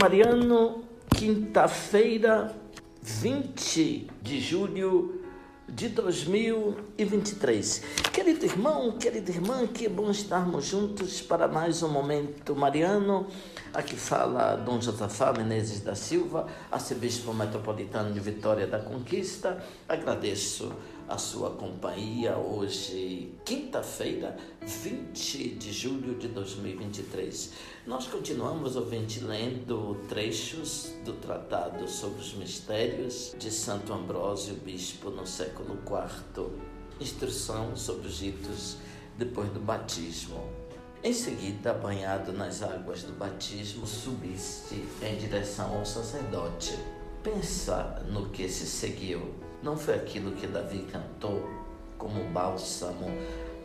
Mariano, quinta-feira, 20 de julho de 2023. Querido irmão, querida irmã, que bom estarmos juntos para mais um momento mariano. Aqui fala Dom Josafá Menezes da Silva, arcebispo metropolitano de Vitória da Conquista. Agradeço a sua companhia hoje, quinta-feira, 20 de julho de 2023. Nós continuamos, ouvinte, lendo trechos do Tratado sobre os Mistérios de Santo Ambrósio, bispo no século IV. Instrução sobre os ritos depois do batismo. Em seguida, banhado nas águas do batismo, subiste em direção ao sacerdote. Pensa no que se seguiu. Não foi aquilo que Davi cantou como bálsamo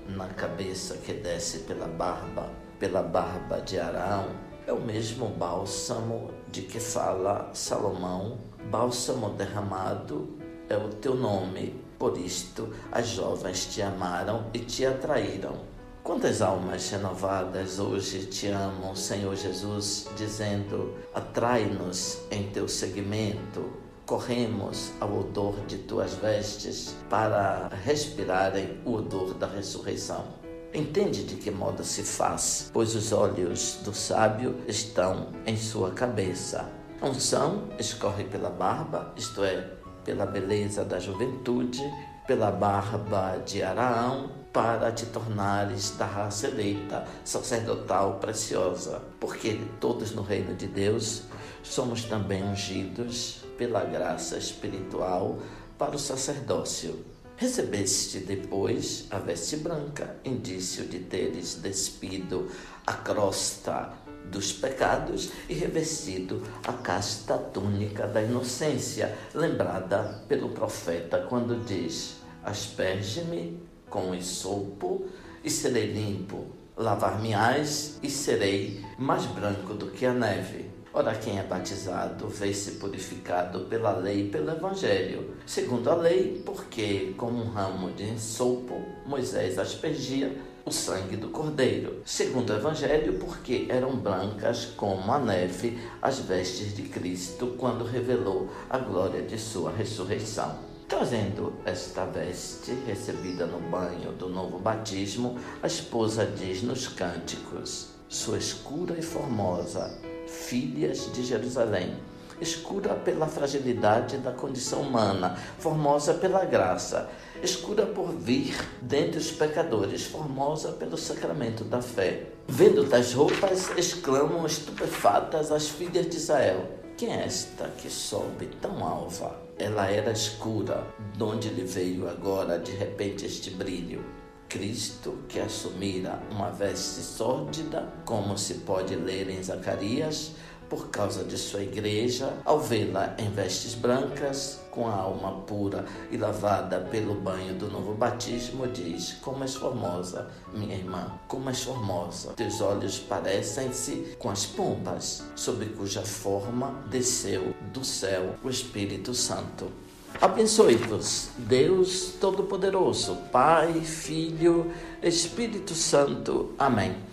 na cabeça que desce pela barba, pela barba de Arão? É o mesmo bálsamo de que fala Salomão. Bálsamo derramado é o teu nome. Por isto as jovens te amaram e te atraíram. Quantas almas renovadas hoje te amam, Senhor Jesus, dizendo: atrai-nos em teu seguimento, corremos ao odor de tuas vestes para respirarem o odor da ressurreição. Entende de que modo se faz, pois os olhos do sábio estão em sua cabeça. A unção escorre pela barba, isto é, pela beleza da juventude, pela barba de Araão, para te tornares da raça eleita, sacerdotal preciosa, porque todos no reino de Deus somos também ungidos pela graça espiritual para o sacerdócio. Recebeste depois a veste branca, indício de teres despido a crosta dos pecados e revestido a casta túnica da inocência, lembrada pelo profeta quando diz: Asperge-me com esopo e serei limpo. Lavar-me-ás e serei mais branco do que a neve. Ora, quem é batizado vê-se purificado pela lei e pelo evangelho. Segundo a lei, porque com um ramo de ensopo Moisés aspergia o sangue do cordeiro. Segundo o evangelho, porque eram brancas como a neve as vestes de Cristo quando revelou a glória de sua ressurreição. Trazendo esta veste recebida no banho do novo batismo, a esposa diz nos cânticos: Sua escura e formosa, filhas de Jerusalém, escura pela fragilidade da condição humana, formosa pela graça, escura por vir dentre os pecadores, formosa pelo sacramento da fé. Vendo tais roupas, exclamam estupefatas as filhas de Israel quem é esta que sobe tão alva? Ela era escura, de onde lhe veio agora de repente este brilho? Cristo que assumira uma veste sórdida, como se pode ler em Zacarias, por causa de sua igreja, ao vê-la em vestes brancas, com a alma pura e lavada pelo banho do novo batismo, diz: Como és formosa, minha irmã, como és formosa. Teus olhos parecem-se com as pombas, sob cuja forma desceu do céu o Espírito Santo. Abençoe-vos, Deus Todo-Poderoso, Pai, Filho, Espírito Santo. Amém.